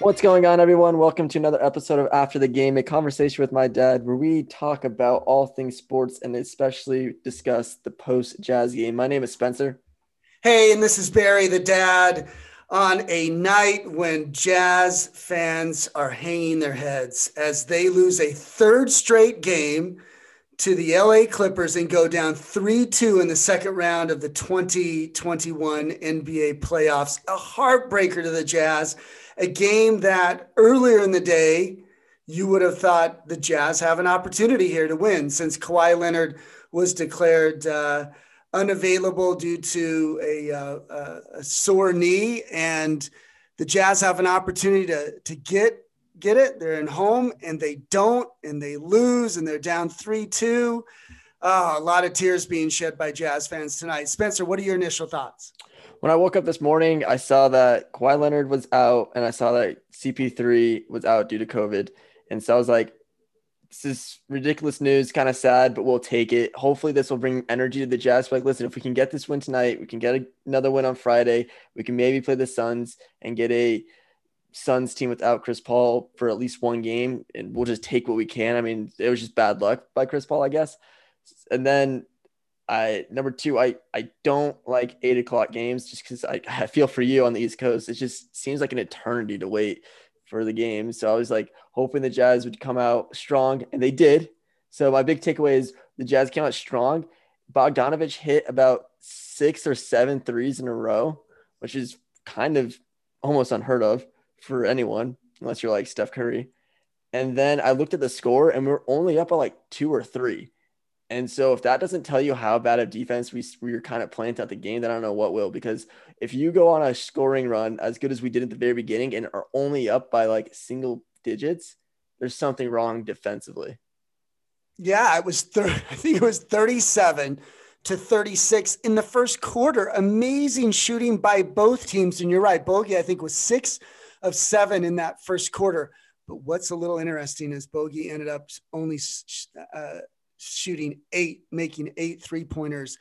What's going on, everyone? Welcome to another episode of After the Game, a conversation with my dad where we talk about all things sports and especially discuss the post Jazz game. My name is Spencer. Hey, and this is Barry, the dad, on a night when Jazz fans are hanging their heads as they lose a third straight game to the LA Clippers and go down 3 2 in the second round of the 2021 NBA playoffs. A heartbreaker to the Jazz a game that earlier in the day you would have thought the Jazz have an opportunity here to win since Kawhi Leonard was declared uh, unavailable due to a, uh, a, sore knee, and the Jazz have an opportunity to to get get it. They're in home and they don't, and they lose, and they're down three two. Oh, a lot of tears being shed by Jazz fans tonight. Spencer, what are your initial thoughts? When I woke up this morning, I saw that Kawhi Leonard was out and I saw that CP3 was out due to COVID. And so I was like, this is ridiculous news, kind of sad, but we'll take it. Hopefully, this will bring energy to the Jazz. Like, listen, if we can get this win tonight, we can get another win on Friday. We can maybe play the Suns and get a Suns team without Chris Paul for at least one game, and we'll just take what we can. I mean, it was just bad luck by Chris Paul, I guess. And then I number two, I I don't like eight o'clock games just because I, I feel for you on the East Coast. It just seems like an eternity to wait for the game. So I was like hoping the Jazz would come out strong, and they did. So my big takeaway is the Jazz came out strong. Bogdanovich hit about six or seven threes in a row, which is kind of almost unheard of for anyone, unless you're like Steph Curry. And then I looked at the score, and we are only up by like two or three. And so if that doesn't tell you how bad of defense we, we were kind of playing throughout the game, then I don't know what will. Because if you go on a scoring run as good as we did at the very beginning and are only up by like single digits, there's something wrong defensively. Yeah, it was thir- I think it was 37 to 36 in the first quarter. Amazing shooting by both teams. And you're right, Bogey, I think was six of seven in that first quarter. But what's a little interesting is Bogey ended up only uh, shooting eight, making eight three pointers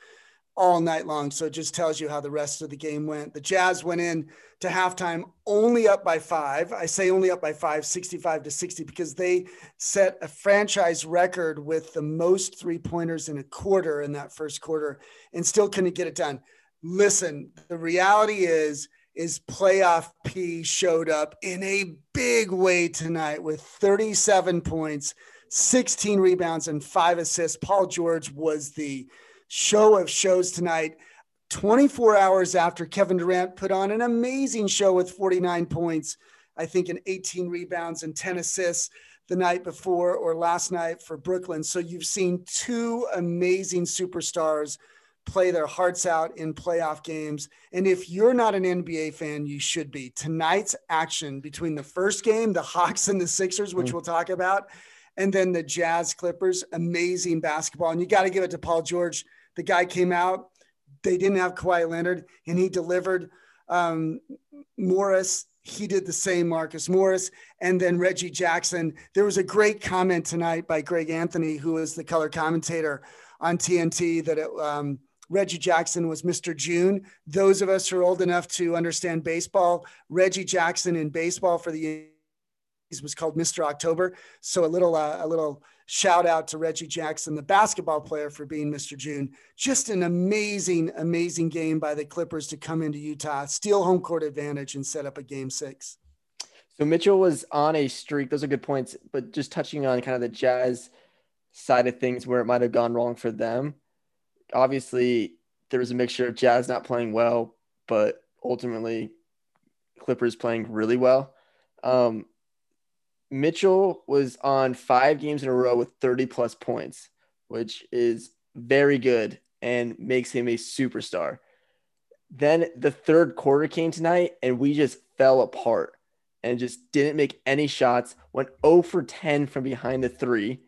all night long. So it just tells you how the rest of the game went. The Jazz went in to halftime only up by five. I say only up by five, 65 to 60, because they set a franchise record with the most three pointers in a quarter in that first quarter and still couldn't get it done. Listen, the reality is, is playoff P showed up in a big way tonight with 37 points 16 rebounds and five assists. Paul George was the show of shows tonight. 24 hours after Kevin Durant put on an amazing show with 49 points, I think, and 18 rebounds and 10 assists the night before or last night for Brooklyn. So you've seen two amazing superstars play their hearts out in playoff games. And if you're not an NBA fan, you should be. Tonight's action between the first game, the Hawks and the Sixers, which mm. we'll talk about, and then the Jazz Clippers, amazing basketball. And you got to give it to Paul George. The guy came out, they didn't have Kawhi Leonard, and he delivered. Um, Morris, he did the same, Marcus Morris, and then Reggie Jackson. There was a great comment tonight by Greg Anthony, who is the color commentator on TNT, that it, um, Reggie Jackson was Mr. June. Those of us who are old enough to understand baseball, Reggie Jackson in baseball for the was called Mr. October. So a little uh, a little shout out to Reggie Jackson, the basketball player, for being Mr. June. Just an amazing, amazing game by the Clippers to come into Utah, steal home court advantage, and set up a game six. So Mitchell was on a streak. Those are good points, but just touching on kind of the Jazz side of things where it might have gone wrong for them. Obviously, there was a mixture of Jazz not playing well, but ultimately Clippers playing really well. Um, Mitchell was on five games in a row with 30 plus points, which is very good and makes him a superstar. Then the third quarter came tonight and we just fell apart and just didn't make any shots, went 0 for 10 from behind the three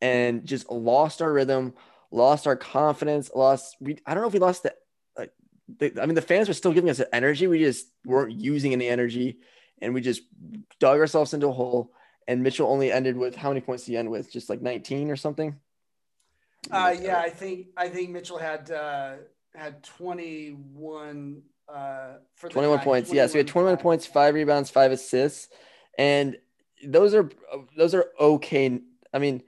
and just lost our rhythm, lost our confidence, lost. We, I don't know if we lost the, like, the, I mean, the fans were still giving us energy. We just weren't using any energy and we just dug ourselves into a hole. And Mitchell only ended with how many points did he end with? Just like 19 or something? Uh, yeah, I think I think Mitchell had uh, had 21 Uh, for 21 points. 21 yeah, so he had 21 five. points, five rebounds, five assists, and those are those are okay. I mean,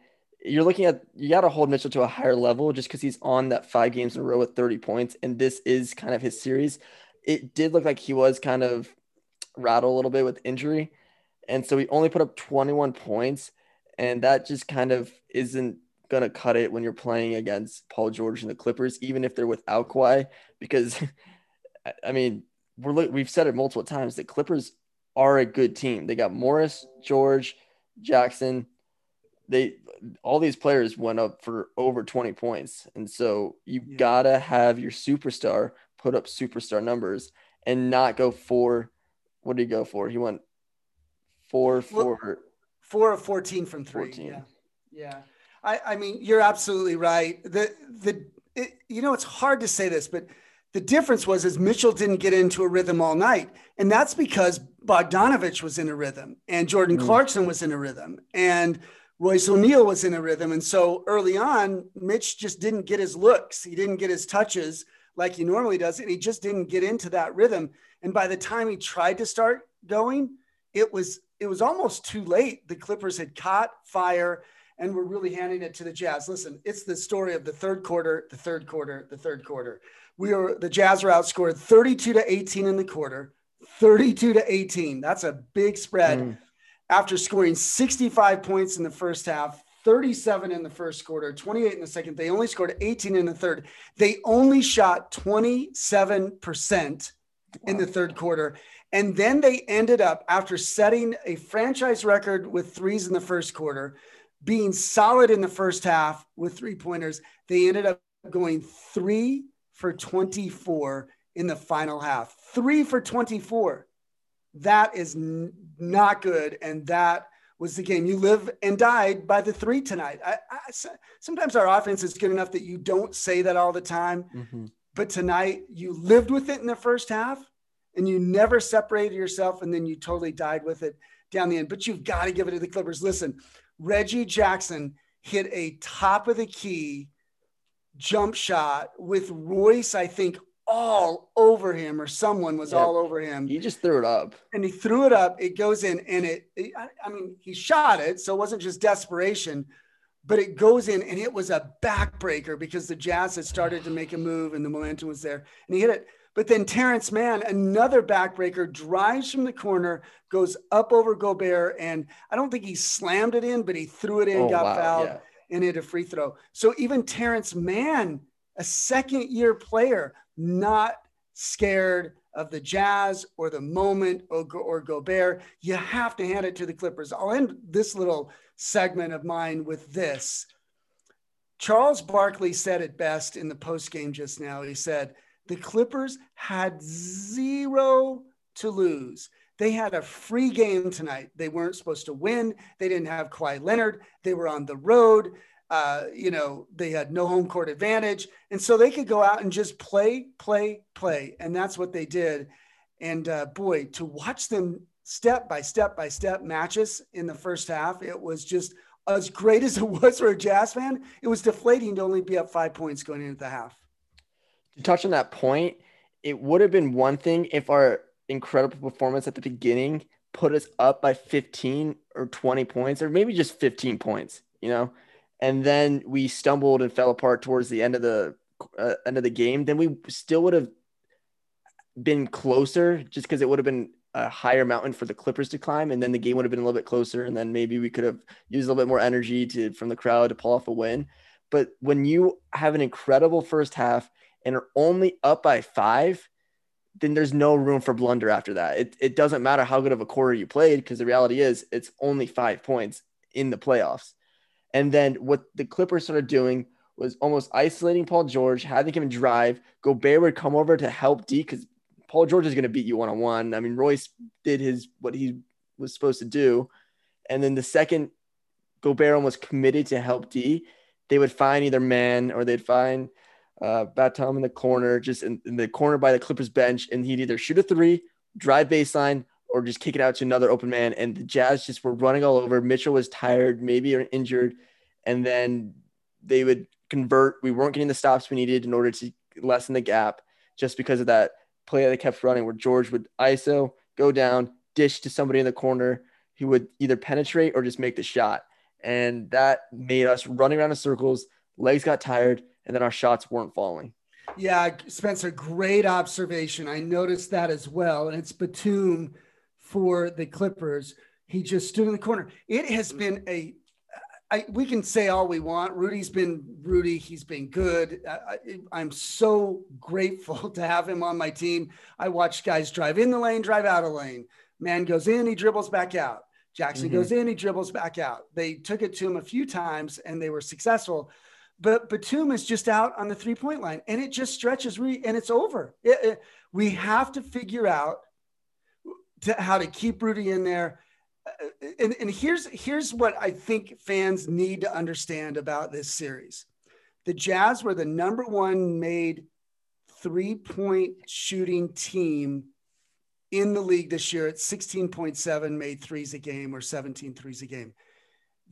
you're looking at you got to hold Mitchell to a higher level just because he's on that five games in a row with 30 points, and this is kind of his series. It did look like he was kind of rattled a little bit with injury, and so he only put up 21 points, and that just kind of isn't gonna cut it when you're playing against Paul George and the Clippers, even if they're without Kawhi, because I mean we're we've said it multiple times the Clippers are a good team. They got Morris, George, Jackson. They all these players went up for over 20 points. And so you yeah. gotta have your superstar put up superstar numbers and not go for what did he go for? He went four four four of 14 from three. 14. Yeah. Yeah. I, I mean, you're absolutely right. The the it, you know, it's hard to say this, but the difference was is Mitchell didn't get into a rhythm all night. And that's because Bogdanovich was in a rhythm and Jordan mm. Clarkson was in a rhythm and Royce O'Neale was in a rhythm. And so early on, Mitch just didn't get his looks. He didn't get his touches like he normally does. And he just didn't get into that rhythm. And by the time he tried to start going, it was it was almost too late. The Clippers had caught fire and were really handing it to the Jazz. Listen, it's the story of the third quarter, the third quarter, the third quarter we were the Jazz were outscored 32 to 18 in the quarter, 32 to 18. That's a big spread. Mm. After scoring 65 points in the first half, 37 in the first quarter, 28 in the second. They only scored 18 in the third. They only shot 27% in the third quarter. And then they ended up, after setting a franchise record with threes in the first quarter, being solid in the first half with three pointers, they ended up going three for 24 in the final half. Three for 24. That is n- not good. And that was the game. You live and died by the three tonight. I, I, sometimes our offense is good enough that you don't say that all the time. Mm-hmm. But tonight, you lived with it in the first half and you never separated yourself. And then you totally died with it down the end. But you've got to give it to the Clippers. Listen, Reggie Jackson hit a top of the key jump shot with Royce, I think, all over him, or someone was yeah. all over him. He just threw it up. And he threw it up. It goes in, and it, it I, mean, he shot it. So it wasn't just desperation, but it goes in, and it was a backbreaker because the Jazz had started to make a move and the momentum was there. And he hit it. But then Terance Mann, another backbreaker, drives from the corner, goes up over Gobert, and I don't think he slammed it in, but he threw it in, oh, got wow. fouled. Yeah and hit a free throw. So even Terance Mann, a second year player, not scared of the Jazz or the moment or, or Gobert. You have to hand it to the Clippers. I'll end this little segment of mine with this. Charles Barkley said it best in the post game just now. He said, The Clippers had zero to lose. They had a free game tonight. They weren't supposed to win. They didn't have Kawhi Leonard. They were on the road. Uh, you know, they had no home court advantage. And so they could go out and just play, play, play. And that's what they did. And uh, boy, to watch them step by step by step matches in the first half, it was just as great as it was for a Jazz fan. It was deflating to only be up five points going into the half. To touch on that point, it would have been one thing if our incredible performance at the beginning put us up by 15 or 20 points, or maybe just 15 points, you know, and then we stumbled and fell apart towards the end of the uh, end of the game, then we still would have been closer just because it would have been a higher mountain for the Clippers to climb, and then the game would have been a little bit closer, and then maybe we could have used a little bit more energy to from the crowd to pull off a win. But when you have an incredible first half and are only up by five, then there's no room for blunder after that. It, it doesn't matter how good of a quarter you played because the reality is it's only five points in the playoffs. And then what the Clippers started doing was almost isolating Paul George, having him drive. Gobert would come over to help D because Paul George is going to beat you one on one. I mean, Royce did his what he was supposed to do. And then the second Gobert almost committed to help D, they would find either man or they'd find uh, Batum in the corner, just in, in, the corner by the Clippers bench, and he'd either shoot a three, drive baseline, or just kick it out to another open man. And the Jazz just were running all over. Mitchell was tired, maybe or injured, and then they would convert. We weren't getting the stops we needed in order to lessen the gap just because of that play that kept running where George would ISO, go down, dish to somebody in the corner who would either penetrate or just make the shot. And that made us running around in circles, legs got tired, and then our shots weren't falling. Yeah, Spencer, great observation. I noticed that as well. And it's Batum for the Clippers. He just stood in the corner. It has been a I, we can say all we want. Rudy's been Rudy. He's been good. I, am so grateful to have him on my team. I watch guys drive in the lane, drive out of lane. Man goes in, he dribbles back out. Jackson mm-hmm. goes in, he dribbles back out. They took it to him a few times and they were successful. But Batum is just out on the three point line and it just stretches re- and it's over. It, it, we have to figure out to, how to keep Rudy in there. Uh, and, and here's here's what I think fans need to understand about this series. The Jazz were the number one made three point shooting team in the league this year at 16.7 made threes a game or 17 threes a game.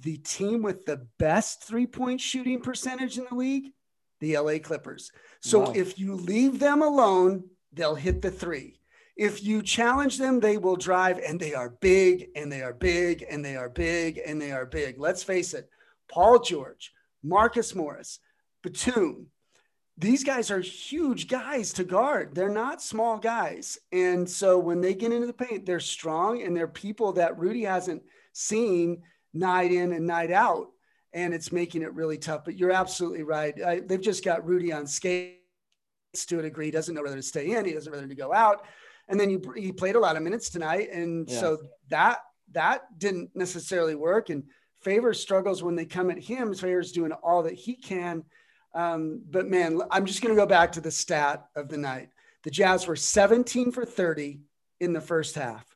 The team with the best three point shooting percentage in the league, the LA Clippers. So wow. if you leave them alone, they'll hit the three. If you challenge them, they will drive, and they are big, and they are big, and they are big, and they are big. Let's face it Paul George, Marcus Morris, Batum, these guys are huge guys to guard. They're not small guys. And so when they get into the paint, they're strong and they're people that Rudy hasn't seen night in and night out. And it's making it really tough. But you're absolutely right. I, they've just got Rudy on skates to a degree. He doesn't know whether to stay in, he doesn't know whether to go out. And then you, he played a lot of minutes tonight. And yeah. so that that didn't necessarily work. And Favors struggles when they come at him. Favors doing all that he can um, but man, I'm just going to go back to the stat of the night. The Jazz were 17 for 30 in the first half,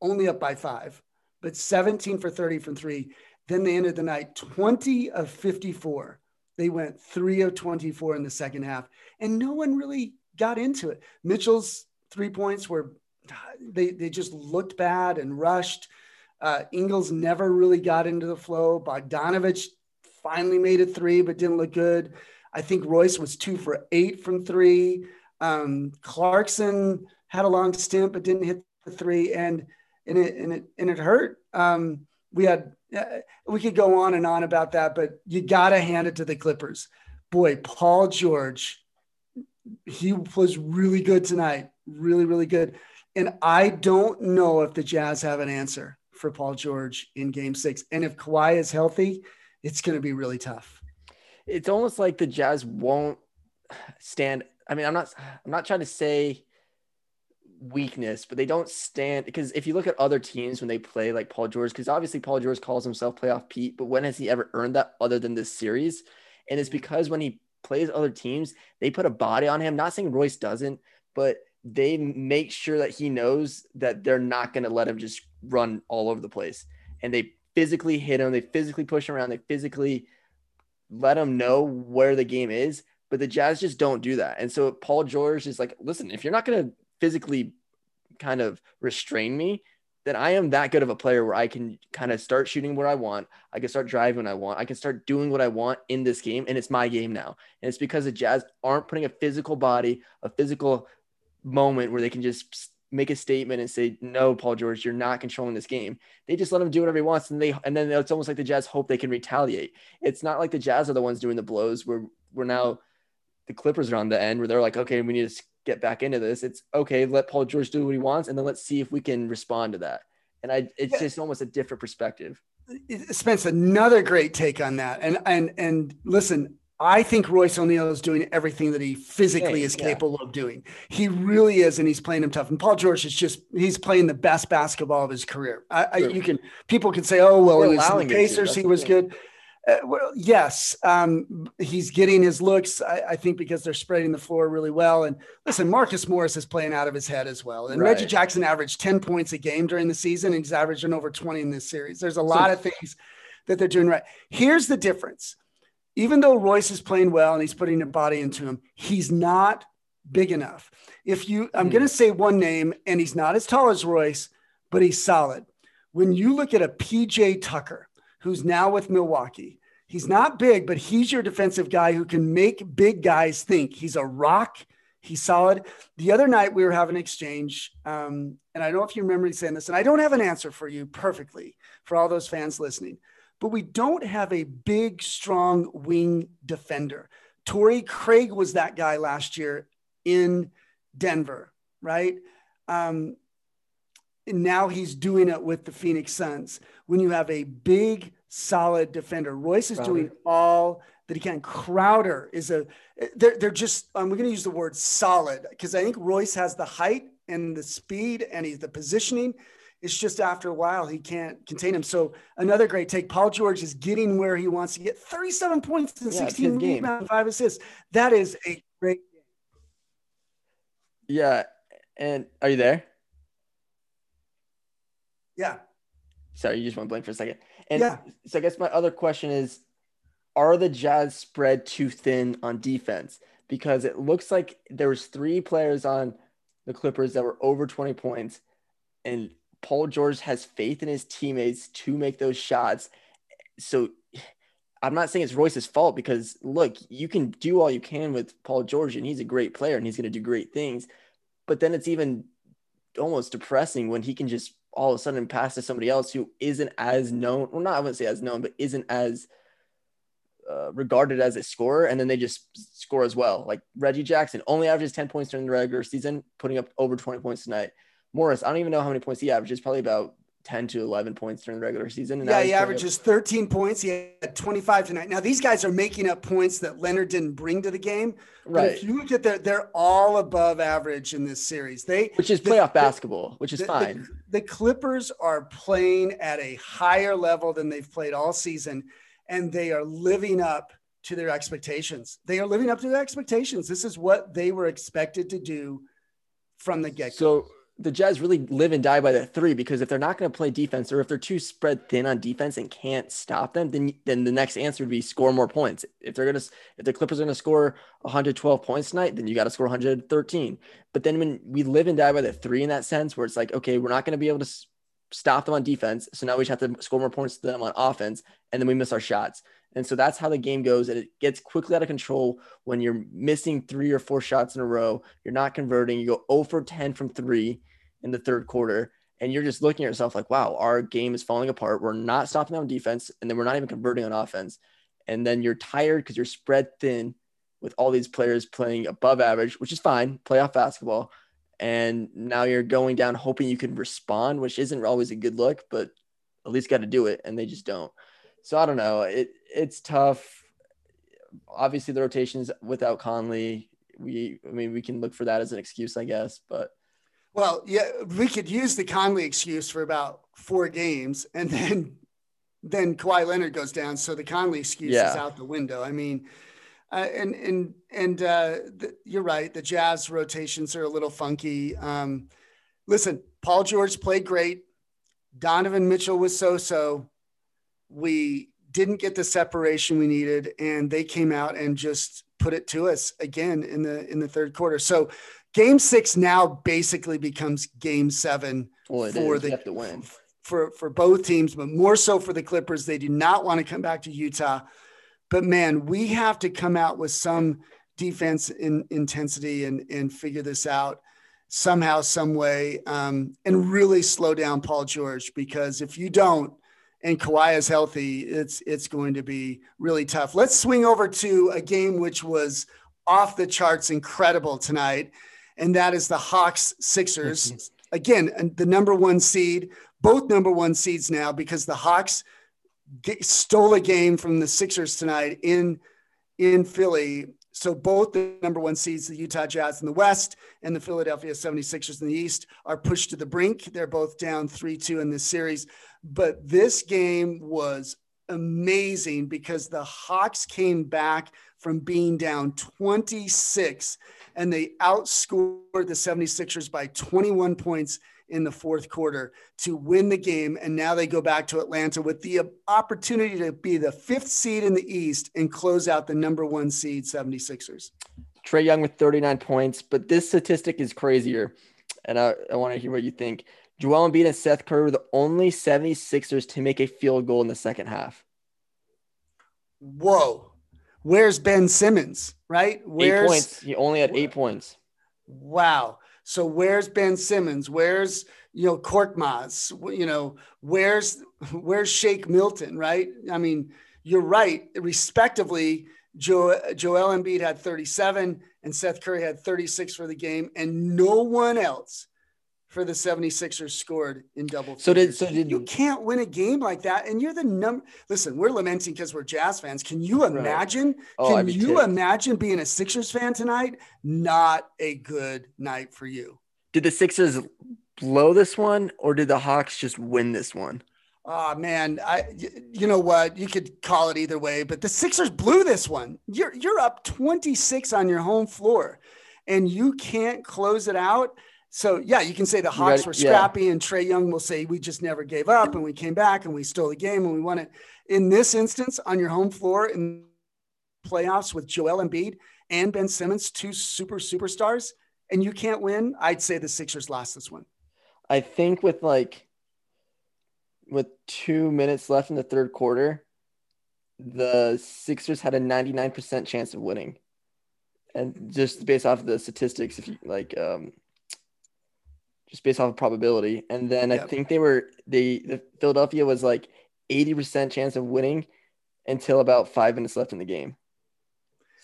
only up by five, but 17 for 30 from three. Then they ended the night 20 of 54. They went three of 24 in the second half, and no one really got into it. Mitchell's three points were, they, they just looked bad and rushed. Uh, Ingles never really got into the flow. Bogdanovich finally made a three, but didn't look good. I think Royce was two for eight from three. Um, Clarkson had a long stint but didn't hit the three, and and it and it and it hurt. Um, we had uh, we could go on and on about that, but you got to hand it to the Clippers. Boy, Paul George, he was really good tonight, really really good. And I don't know if the Jazz have an answer for Paul George in Game Six, and if Kawhi is healthy, it's going to be really tough it's almost like the Jazz won't stand. I mean, I'm not I'm not trying to say weakness, but they don't stand because if you look at other teams when they play like Paul George, because obviously Paul George calls himself playoff Pete, but when has he ever earned that other than this series? And it's because when he plays other teams, they put a body on him. Not saying Royce doesn't, but they make sure that he knows that they're not going to let him just run all over the place. And they physically hit him, they physically push him around, they physically let him know where the game is. But the Jazz just don't do that. And so Paul George is like, listen, if you're not going to physically kind of restrain me, then I am that good of a player where I can kind of start shooting where I want. I can start driving when I want. I can start doing what I want in this game. And it's my game now. And it's because the Jazz aren't putting a physical body, a physical moment where they can just make a statement and say, no, Paul George, you're not controlling this game. They just let him do whatever he wants. And they, and then it's almost like the Jazz hope they can retaliate. It's not like the Jazz are the ones doing the blows where we're now the Clippers are on the end where they're like, okay, we need to get back into this. It's okay. Let Paul George do what he wants. And then let's see if we can respond to that. And I, it's yeah. just almost a different perspective. Spence, another great take on that. And, and, and listen, I think Royce O'Neale is doing everything that he physically is capable yeah. of doing. He really is, and he's playing him tough. And Paul George is just—he's playing the best basketball of his career. I, I, you can people can say, "Oh, well, he was the Pacers, he was good." Uh, well, yes, um, he's getting his looks. I, I, think because they're spreading the floor really well. And listen, Marcus Morris is playing out of his head as well. And right. Reggie Jackson averaged ten points a game during the season, and he's averaging over twenty in this series. There's a lot so, of things that they're doing right. Here's the difference even though Royce is playing well and he's putting a body into him, he's not big enough. If you, I'm mm. going to say one name, and he's not as tall as Royce, but he's solid. When you look at a PJ Tucker, who's now with Milwaukee, he's not big, but he's your defensive guy who can make big guys think. He's a rock. He's solid. The other night we were having an exchange, um, and I don't know if you remember me saying this, and I don't have an answer for you perfectly for all those fans listening, but we don't have a big, strong wing defender. Torrey Craig was that guy last year in Denver, right? Um, and now he's doing it with the Phoenix Suns. When you have a big, solid defender, Royce is Crowder. doing all that he can. Crowder is a, they're, they're just, um, we're going to use the word solid because I think Royce has the height and the speed and he's the positioning. It's just after a while he can't contain him. So another great take. Paul George is getting where he wants to get. 37 points and yeah, 16 rebounds, five assists. That is a great game. Yeah, and are you there? Yeah. Sorry, you just went blank for a second. And yeah. so I guess my other question is are the Jazz spread too thin on defense? Because it looks like there was three players on the Clippers that were over 20 points, and Paul George has faith in his teammates to make those shots. So I'm not saying it's Royce's fault because look, you can do all you can with Paul George, and he's a great player and he's going to do great things. But then it's even almost depressing when he can just all of a sudden pass to somebody else who isn't as known. Well, not I wouldn't say as known, but isn't as uh, regarded as a scorer, and then they just score as well. Like Reggie Jackson only averages 10 points during the regular season, putting up over 20 points tonight. Morris, I don't even know how many points he averages, probably about 10 to 11 points during the regular season. And yeah, he averages up- 13 points. He had 25 tonight. Now, these guys are making up points that Leonard didn't bring to the game. Right. But if you look at their, they're all above average in this series. They Which is playoff the, basketball, which is the, fine. The, the Clippers are playing at a higher level than they've played all season, and they are living up to their expectations. They are living up to their expectations. This is what they were expected to do from the get go. So the Jazz really live and die by the three because if they're not going to play defense or if they're too spread thin on defense and can't stop them, then then the next answer would be score more points. If they're going to if the Clippers are going to score 112 points tonight, then you got to score 113. But then when we live and die by the three in that sense, where it's like, okay, we're not going to be able to stop them on defense, so now we just have to score more points to them on offense, and then we miss our shots. And so that's how the game goes. And it gets quickly out of control when you're missing three or four shots in a row. You're not converting. You go 0 for 10 from three in the third quarter. And you're just looking at yourself like, wow, our game is falling apart. We're not stopping on defense. And then we're not even converting on offense. And then you're tired because you're spread thin with all these players playing above average, which is fine, playoff basketball. And now you're going down hoping you can respond, which isn't always a good look, but at least got to do it. And they just don't. So I don't know. It it's tough. Obviously, the rotations without Conley, we I mean we can look for that as an excuse, I guess. But well, yeah, we could use the Conley excuse for about four games, and then then Kawhi Leonard goes down, so the Conley excuse yeah. is out the window. I mean, uh, and and and uh, the, you're right. The Jazz rotations are a little funky. Um, listen, Paul George played great. Donovan Mitchell was so-so. We didn't get the separation we needed, and they came out and just put it to us again in the in the third quarter. So game six now basically becomes game seven well, for is. the to win. for for both teams, but more so for the Clippers. They do not want to come back to Utah. But man, we have to come out with some defense in intensity and and figure this out somehow, some way, um, and really slow down Paul George because if you don't, and Kawhi is healthy, it's it's going to be really tough. Let's swing over to a game which was off the charts, incredible tonight, and that is the Hawks Sixers. Again, the number one seed, both number one seeds now because the Hawks stole a game from the Sixers tonight in in Philly. So both the number one seeds, the Utah Jazz in the West and the Philadelphia 76ers in the East, are pushed to the brink. They're both down 3-2 in this series. But this game was amazing because the Hawks came back from being down 26 and they outscored the 76ers by 21 points in the fourth quarter to win the game. And now they go back to Atlanta with the opportunity to be the fifth seed in the East and close out the number one seed 76ers. Trae Young with 39 points, but this statistic is crazier. And I, I want to hear what you think. Joel Embiid and Seth Curry were the only 76ers to make a field goal in the second half. Whoa. Where's Ben Simmons, right? Where's, eight points. He only had eight points. Wow. So where's Ben Simmons? Where's you know Korkmaz? You know where's where's Shake Milton? Right? I mean, you're right. Respectively, Joe, Joel Embiid had 37 and Seth Curry had 36 for the game, and no one else for the 76ers scored in double. So did so did you can't win a game like that, and you're the number. Listen, we're lamenting because we're Jazz fans. Can you imagine? Right. Oh, can you imagine being a Sixers fan tonight? Not a good night for you. Did the Sixers blow this one, or did the Hawks just win this one? Oh man, I you know what? You could call it either way, but the Sixers blew this one. You're you're up 26 on your home floor and you can't close it out. So yeah, you can say the Hawks were scrappy yeah. and Trae Young will say we just never gave up and we came back and we stole the game and we won it. In this instance, on your home floor in playoffs with Joel Embiid and Ben Simmons, two super superstars, and you can't win, I'd say the Sixers lost this one. I think with like with two minutes left in the third quarter, the Sixers had a 99% chance of winning. And just based off of the statistics, if you like, um, just based off of probability. And then yep. I think they were, they, the Philadelphia was like 80% chance of winning until about five minutes left in the game.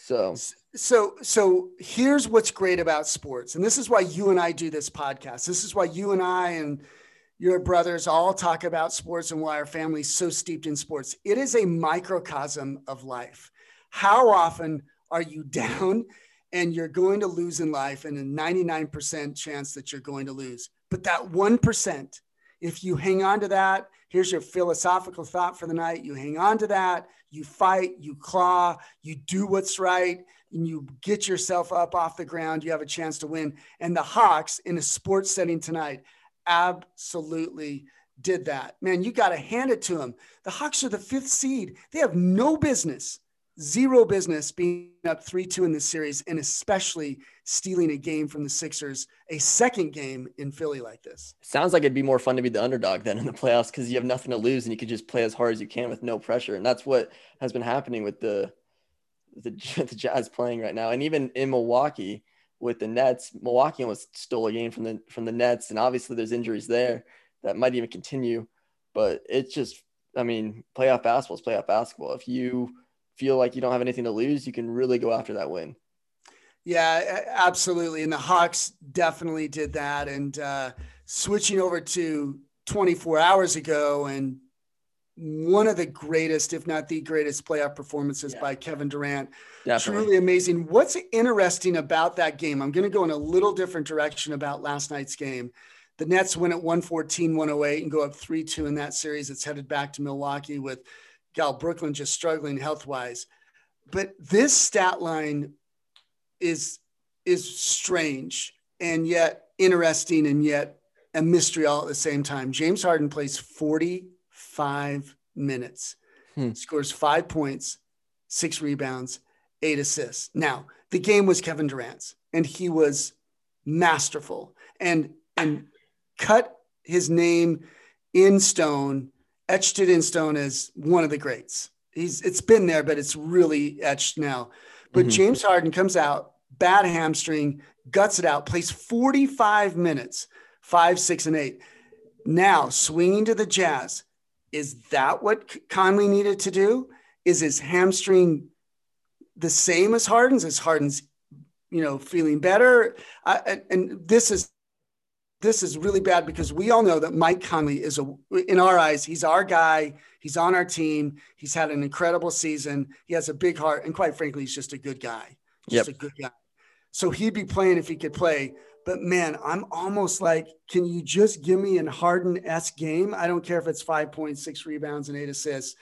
So, so, so here's what's great about sports. And this is why you and I do this podcast. This is why you and I and, your brothers all talk about sports and why our family's so steeped in sports. It is a microcosm of life. How often are you down and you're going to lose in life and a 99% chance that you're going to lose? But that 1%, if you hang on to that, here's your philosophical thought for the night. You hang on to that, you fight, you claw, you do what's right, and you get yourself up off the ground, you have a chance to win. And the Hawks in a sports setting tonight absolutely did that. Man, you got to hand it to them. The Hawks are the fifth seed. They have no business, zero business being up 3 2 in this series, and especially stealing a game from the Sixers, a second game in Philly like this. Sounds like it'd be more fun to be the underdog than in the playoffs because you have nothing to lose and you could just play as hard as you can with no pressure. And that's what has been happening with the, the, the Jazz playing right now. And even in Milwaukee, with the Nets. Milwaukee almost stole a game from the from the Nets, and obviously there's injuries there that might even continue. But it's just, I mean, playoff basketball is playoff basketball. If you feel like you don't have anything to lose, you can really go after that win. Yeah, absolutely. And the Hawks definitely did that. And uh, switching over to 24 hours ago and one of the greatest, if not the greatest, playoff performances yeah. by Kevin Durant. Definitely. Truly amazing. What's interesting about that game? I'm going to go in a little different direction about last night's game. The Nets win at 114, 108 and go up 3 2 in that series. It's headed back to Milwaukee with Gal Brooklyn just struggling health wise. But this stat line is is strange and yet interesting and yet a mystery all at the same time. James Harden plays 45 minutes, hmm. scores five points, six rebounds, eight assists. Now, the game was Kevin Durant's, and he was masterful and and cut his name in stone, etched it in stone as one of the greats. He's it's been there, but it's really etched now. But mm-hmm. James Harden comes out, bad hamstring, guts it out, plays 45 minutes, five, six, and eight. Now swinging to the Jazz, is that what Conley needed to do? Is his hamstring the same as Harden's? Is Harden's, you know, feeling better? I, and this is this is really bad because we all know that Mike Conley is a, in our eyes, he's our guy. He's on our team. He's had an incredible season. He has a big heart, and quite frankly, he's just a good guy. Just yep. a good guy. So he'd be playing if he could play. But man, I'm almost like, can you just give me an Harden s game? I don't care if it's five points, six rebounds, and eight assists.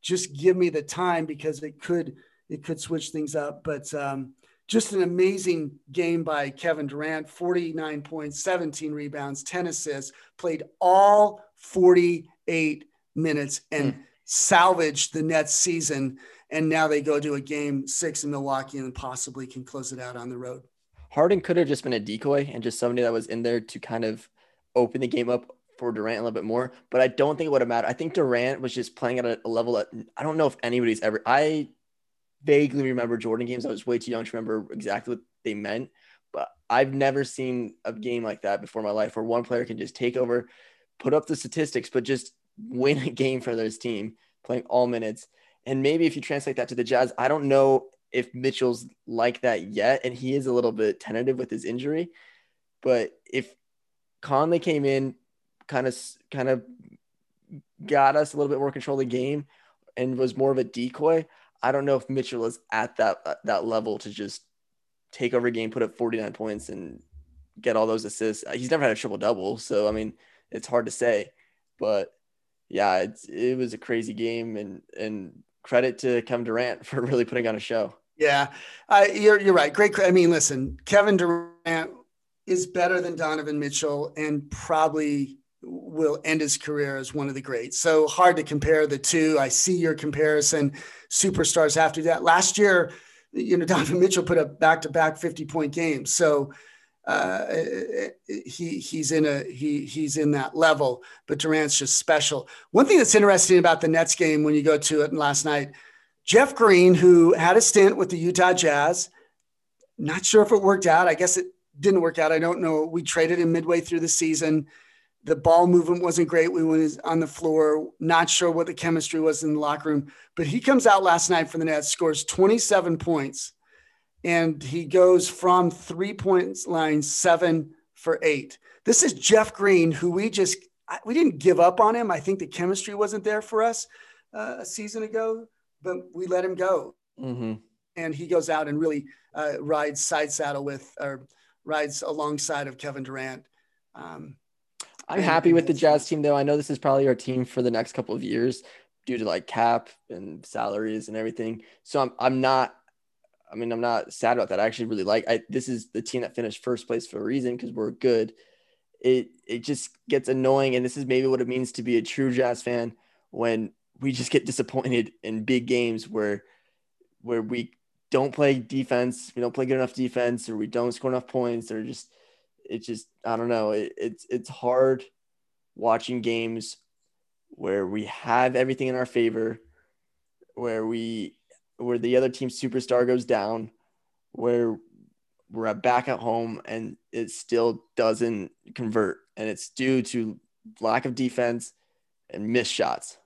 Just give me the time because it could it could switch things up. But um, just an amazing game by Kevin Durant 49 points, 17 rebounds, 10 assists, played all 48 minutes and mm. salvaged the Nets season. And now they go to a game six in Milwaukee and possibly can close it out on the road. Harden could have just been a decoy and just somebody that was in there to kind of open the game up for Durant a little bit more. But I don't think it would have mattered. I think Durant was just playing at a level that I don't know if anybody's ever. I vaguely remember Jordan games. I was way too young to remember exactly what they meant. but I've never seen a game like that before in my life where one player can just take over, put up the statistics, but just win a game for this team, playing all minutes. And maybe if you translate that to the Jazz, I don't know if Mitchell's like that yet, and he is a little bit tentative with his injury. But if Conley came in, kind of kind of got us a little bit more control of the game and was more of a decoy, I don't know if Mitchell is at that that level to just take over a game, put up 49 points, and get all those assists. He's never had a triple double, so I mean, it's hard to say. But yeah, it's it was a crazy game, and and credit to Kevin Durant for really putting on a show. Yeah, uh, you're you're right. Great. I mean, listen, Kevin Durant is better than Donovan Mitchell, and probably will end his career as one of the greats. So hard to compare the two. I see your comparison. Superstars after that. Last year, you know, Donovan Mitchell put up back-to-back 50-point games. So uh, he he's in a he he's in that level. But Durant's just special. One thing that's interesting about the Nets game when you go to it last night Jeff Green, who had a stint with the Utah Jazz, not sure if it worked out. I guess it didn't work out. I don't know. We traded him midway through the season. The ball movement wasn't great. We went on the floor. Not sure what the chemistry was in the locker room. But he comes out last night for the Nets, scores 27 points, and he goes from three points line seven for eight. This is Jeff Green, who we just we didn't give up on him. I think the chemistry wasn't there for us uh, a season ago but we let him go. Mm-hmm. And he goes out and really uh, rides side saddle with, or rides alongside of Kevin Durant. Um, I'm happy with the Jazz team, though. I know this is probably our team for the next couple of years due to like cap and salaries and everything. So I'm, I'm not, I mean, I'm not sad about that. I actually really like, I, this is the team that finished first place for a reason because we're good. It, it just gets annoying. And this is maybe what it means to be a true Jazz fan when we just get disappointed in big games where where we don't play defense, we don't play good enough defense, or we don't score enough points, or just it just I don't know. It, it's it's hard watching games where we have everything in our favor, where we where the other team's superstar goes down, where we're back at home and it still doesn't convert, and it's due to lack of defense and missed shots.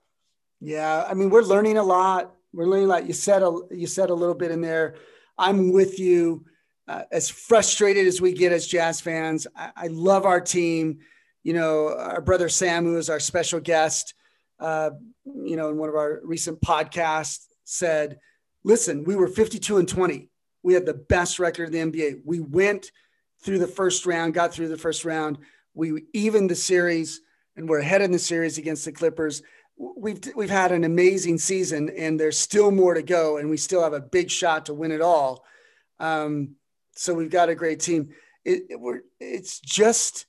Yeah, I mean, we're learning a lot. We're learning a lot. You said a, you said a little bit in there. I'm with you. Uh, as frustrated as we get as Jazz fans, I, I, love our team. You know, our brother Sam, who is our special guest, uh, you know, in one of our recent podcasts, said, "Listen, we were 52 and 20. We had the best record in the NBA. We went through the first round, got through the first round. We evened the series, and we're ahead in the series against the Clippers." we've we've had an amazing season, and there's still more to go, and we still have a big shot to win it all. Um, so we've got a great team. It, it, we're it's just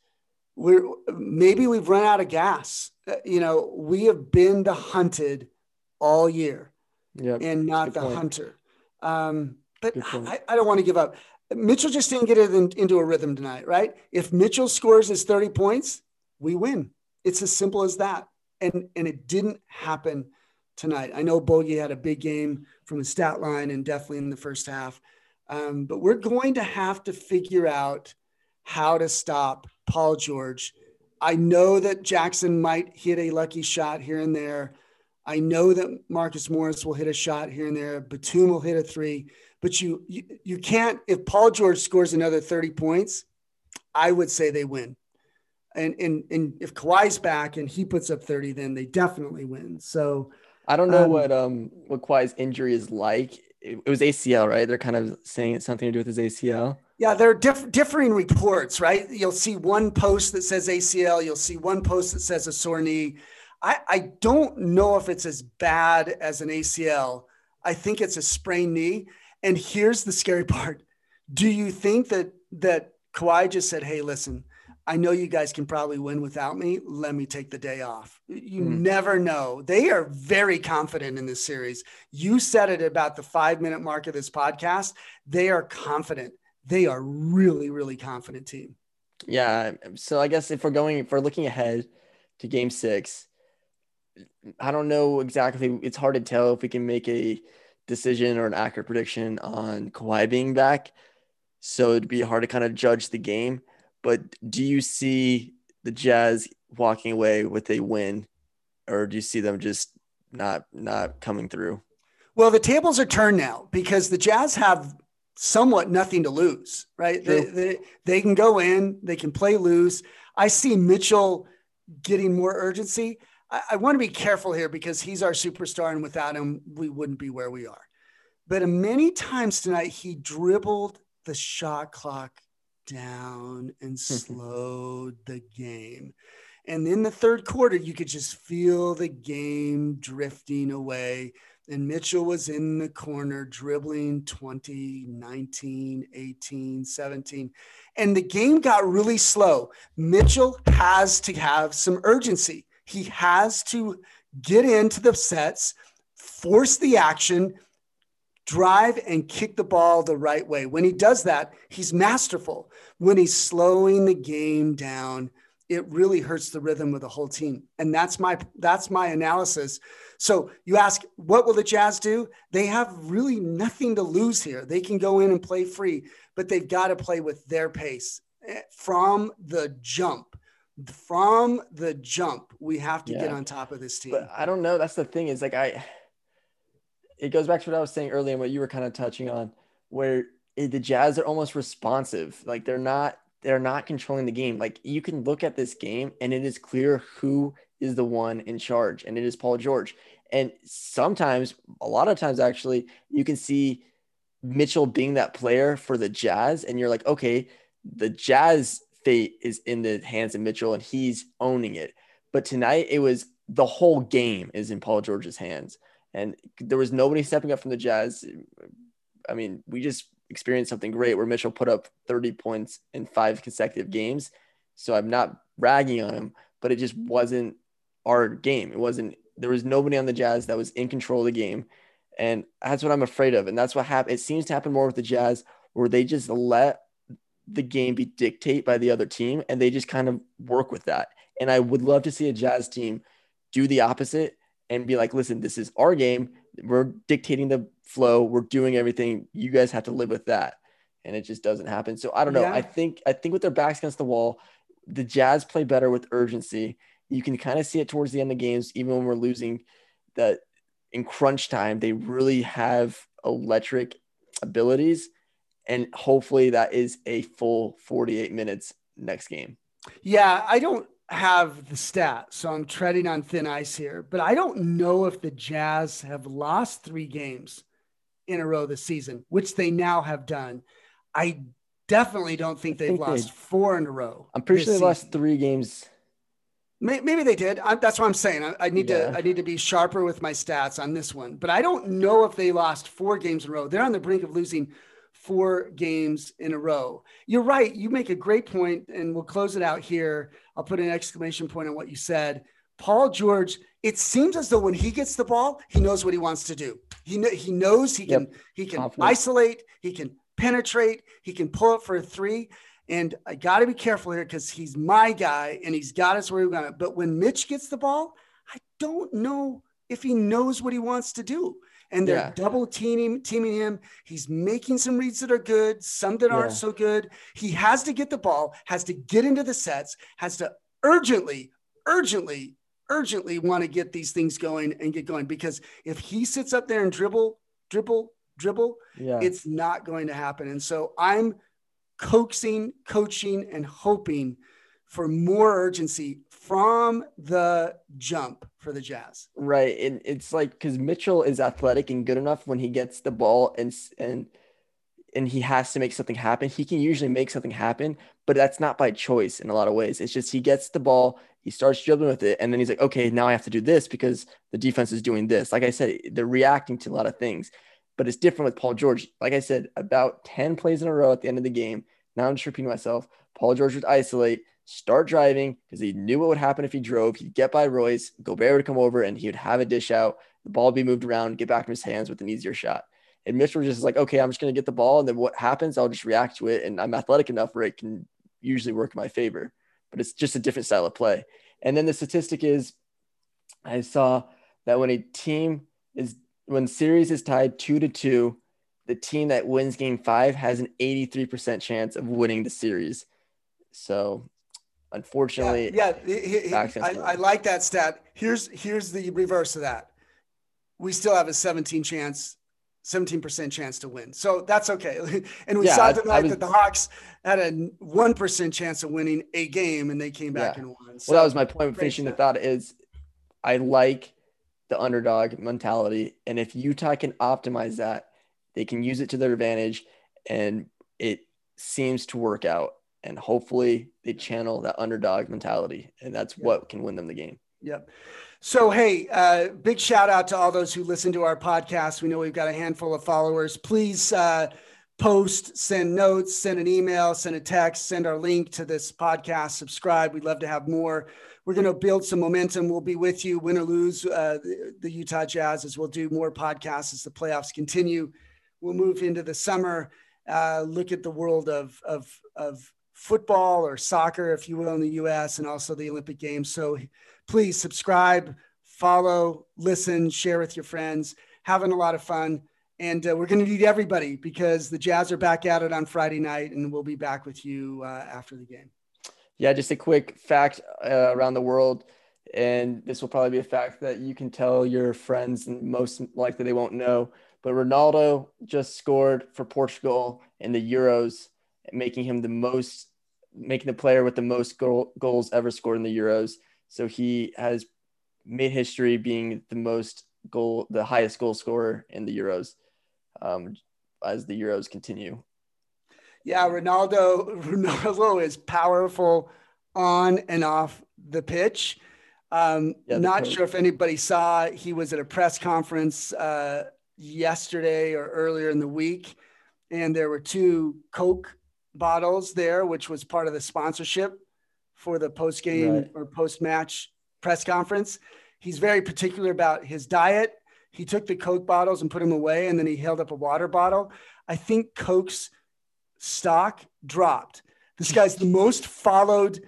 we're maybe we've run out of gas. Uh, you know, we have been the hunted all year, yep. and not the point. hunter. Um, but I, I, don't want to give up. Mitchell just didn't get it in, into a rhythm tonight, right? If Mitchell scores his 30 points, we win. It's as simple as that and and it didn't happen tonight. I know Bogey had a big game from the stat line and definitely in the first half, um, but we're going to have to figure out how to stop Paul George. I know that Jackson might hit a lucky shot here and there. I know that Marcus Morris will hit a shot here and there. Batum will hit a three, but you, you you can't. If Paul George scores another thirty points, I would say they win and and and if Kawhi's back and he puts up 30, then they definitely win. So I don't know um, what um what Kawhi's injury is like. It, was ACL, right? They're kind of saying it's something to do with his ACL. Yeah, there are diff- differing reports, right? You'll see one post that says ACL, you'll see one post that says a sore knee. I, I don't know if it's as bad as an ACL. I think it's a sprained knee. And here's the scary part. Do you think that that Kawhi just said, "Hey, listen, I know you guys can probably win without me. Let me take the day off. You mm. never know. They are very confident in this series. You said it about the five minute mark of this podcast. They are confident. They are really, really confident team. Yeah. So I guess if we're going, if we're looking ahead to game six, I don't know exactly. It's hard to tell if we can make a decision or an accurate prediction on Kawhi being back. So it'd be hard to kind of judge the game. But do you see the Jazz walking away with a win, or do you see them just not not coming through? Well, the tables are turned now because the Jazz have somewhat nothing to lose, right? They, they, they can go in, they can play loose. I see Mitchell getting more urgency. I, I want to be careful here because he's our superstar, and without him, we wouldn't be where we are. But many times tonight, he dribbled the shot clock down and hmm. slowed the game. And in the third quarter, you could just feel the game drifting away. And Mitchell was in the corner dribbling 20, 19, 18, 17. And the game got really slow. Mitchell has to have some urgency. He has to get into the sets, force the action, drive and kick the ball the right way. When he does that, he's masterful. When he's slowing the game down, it really hurts the rhythm of the whole team. And that's my that's my analysis. So you ask, what will the Jazz do? They have really nothing to lose here. They can go in and play free, but they've got to play with their pace eh, from the jump. From the jump, we have to yeah. get on top of this team. But I don't know. That's the thing is like I it goes back to what I was saying earlier and what you were kind of touching on, where the Jazz are almost responsive. Like they're not they're not controlling the game. Like you can look at this game and it is clear who is the one in charge, and it is Paul George. And sometimes, a lot of times actually, you can see Mitchell being that player for the Jazz, and you're like, okay, the Jazz fate is in the hands of Mitchell and he's owning it. But tonight it was the whole game is in Paul George's hands and there was nobody stepping up from the Jazz. I mean, we just experienced something great where Mitchell put up 30 points in five consecutive games. So I'm not ragging on him, but it just wasn't our game. It wasn't, there was nobody on the Jazz that was in control of the game. And that's what I'm afraid of. And that's what happened. It seems to happen more with the Jazz where they just let the game be dictated by the other team and they just kind of work with that. And I would love to see a Jazz team do the opposite and be like, listen, this is our game. We're dictating the flow. We're doing everything. You guys have to live with that. And it just doesn't happen. So I don't know. Yeah. I think I think with their backs against the wall, the Jazz play better with urgency. You can kind of see it towards the end of games, even when we're losing. That in crunch time, they really have electric abilities, and hopefully that is a full 48 minutes next game. Yeah, I don't have the stat, so I'm treading on thin ice here. But I don't know if the Jazz have lost three games in a row this season, which they now have done. I definitely don't think they've think lost four in a row. I'm pretty sure they season. lost three games. Maybe they did. I, that's what I'm saying. I, I need yeah. to. I need to be sharper with my stats on this one. But I don't know if they lost four games in a row. They're on the brink of losing four games in a row. You're right. You make a great point, and we'll close it out here. I'll put an exclamation point on what you said. Paul George, it seems as though when he gets the ball, he knows what he wants to do. He, kn- he knows he can yep. he can Confident. isolate, he can penetrate, he can pull up for a three. And I got to be careful here because he's my guy and he's got us where we want it. But when Mitch gets the ball, I don't know if he knows what he wants to do and they're yeah. double teaming teaming him. He's making some reads that are good, some that aren't so good. He has to get the ball, has to get into the sets, has to urgently, urgently, urgently want to get these things going and get going because if he sits up there and dribble, dribble, dribble, yeah. it's not going to happen. And so I'm coaxing, coaching, and hoping for more urgency from the jump for the Jazz. Right. And it's like because Mitchell is athletic and good enough when he gets the ball and and and he has to make something happen. He can usually make something happen, but that's not by choice in a lot of ways. It's just he gets the ball, he starts dribbling with it, and then he's like, okay, now I have to do this because the defense is doing this. Like I said, they're reacting to a lot of things, but it's different with Paul George. Like I said, about 10 plays in a row at the end of the game. Now I'm just repeating myself. Paul George would isolate, start driving because he knew what would happen if he drove. He'd get by Royce, Gobert would come over, and he would have a dish out. The ball would be moved around, get back in his hands with an easier shot. And Mitchell just like, okay, I'm just going to get the ball. And then what happens, I'll just react to it. And I'm athletic enough where it can usually work in my favor. But it's just a different style of play. And then the statistic is I saw that when a team is, when series is tied two to two, the team that wins game five has an 83% chance of winning the series. So unfortunately, yeah, yeah I, I, like that stat. Here's here's the reverse of that. We still have a 17 chance 17% chance to win. So that's okay. And we yeah, saw tonight was, that the Hawks had a 1% chance of winning a game and they came back yeah. and won. So, well, that was my point with finishing the thought is I like the underdog mentality. And if Utah can optimize that, they can use it to their advantage and it seems to work out. And hopefully they channel that underdog mentality. And that's yeah. what can win them the game. Yep. So, hey, uh, big shout out to all those who listen to our podcast. We know we've got a handful of followers. Please uh, post, send notes, send an email, send a text, send our link to this podcast, subscribe. We'd love to have more. We're going to build some momentum. We'll be with you, win or lose, uh, the, the Utah Jazz, as we'll do more podcasts as the playoffs continue. We'll move into the summer, uh, look at the world of, of, of football or soccer, if you will, in the US, and also the Olympic Games. So, please subscribe, follow, listen, share with your friends. Having a lot of fun. And uh, we're going to need everybody because the Jazz are back at it on Friday night, and we'll be back with you uh, after the game. Yeah, just a quick fact uh, around the world. And this will probably be a fact that you can tell your friends, and most likely they won't know. But Ronaldo just scored for Portugal in the Euros, making him the most, making the player with the most goal, goals ever scored in the Euros. So he has made history being the most goal, the highest goal scorer in the Euros um, as the Euros continue. Yeah, Ronaldo, Ronaldo is powerful on and off the pitch. Um, yeah, not sure if anybody saw, he was at a press conference uh, yesterday or earlier in the week, and there were two Coke bottles there, which was part of the sponsorship for the post game right. or post match press conference. He's very particular about his diet. He took the Coke bottles and put them away, and then he held up a water bottle. I think Coke's stock dropped. This guy's the most followed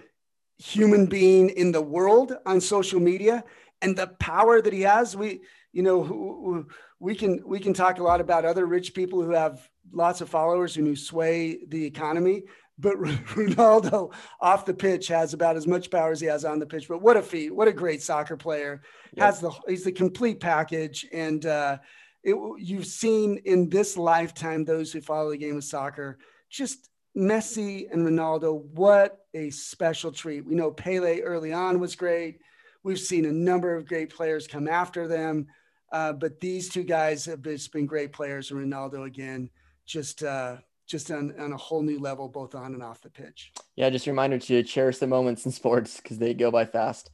human being in the world on social media, and the power that he has. We, you know, we can we can talk a lot about other rich people who have lots of followers who who sway the economy but Ronaldo off the pitch has about as much power as he has on the pitch. But what a feat! What a great soccer player! Yep. Has the he's the complete package, and uh, it, you've seen in this lifetime those who follow the game of soccer just Messi and Ronaldo. What a special treat! We know Pele early on was great. We've seen a number of great players come after them, uh, but these two guys have just been great players, and Ronaldo again just. Uh, just on, on a whole new level, both on and off the pitch. Yeah, just a reminder to cherish the moments in sports because they go by fast.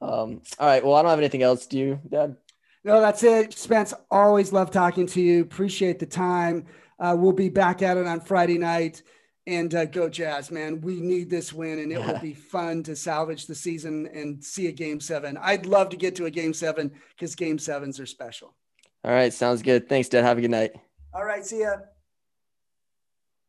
Um, all right. Well, I don't have anything else. Do you, Dad? No, that's it. Spence, always love talking to you. Appreciate the time. Uh, we'll be back at it on Friday night. And uh, go Jazz, man. We need this win, and it will be fun to salvage the season and see a game seven. I'd love to get to a game seven because game sevens are special. All right. Sounds good. Thanks, Dad. Have a good night. All right. See ya.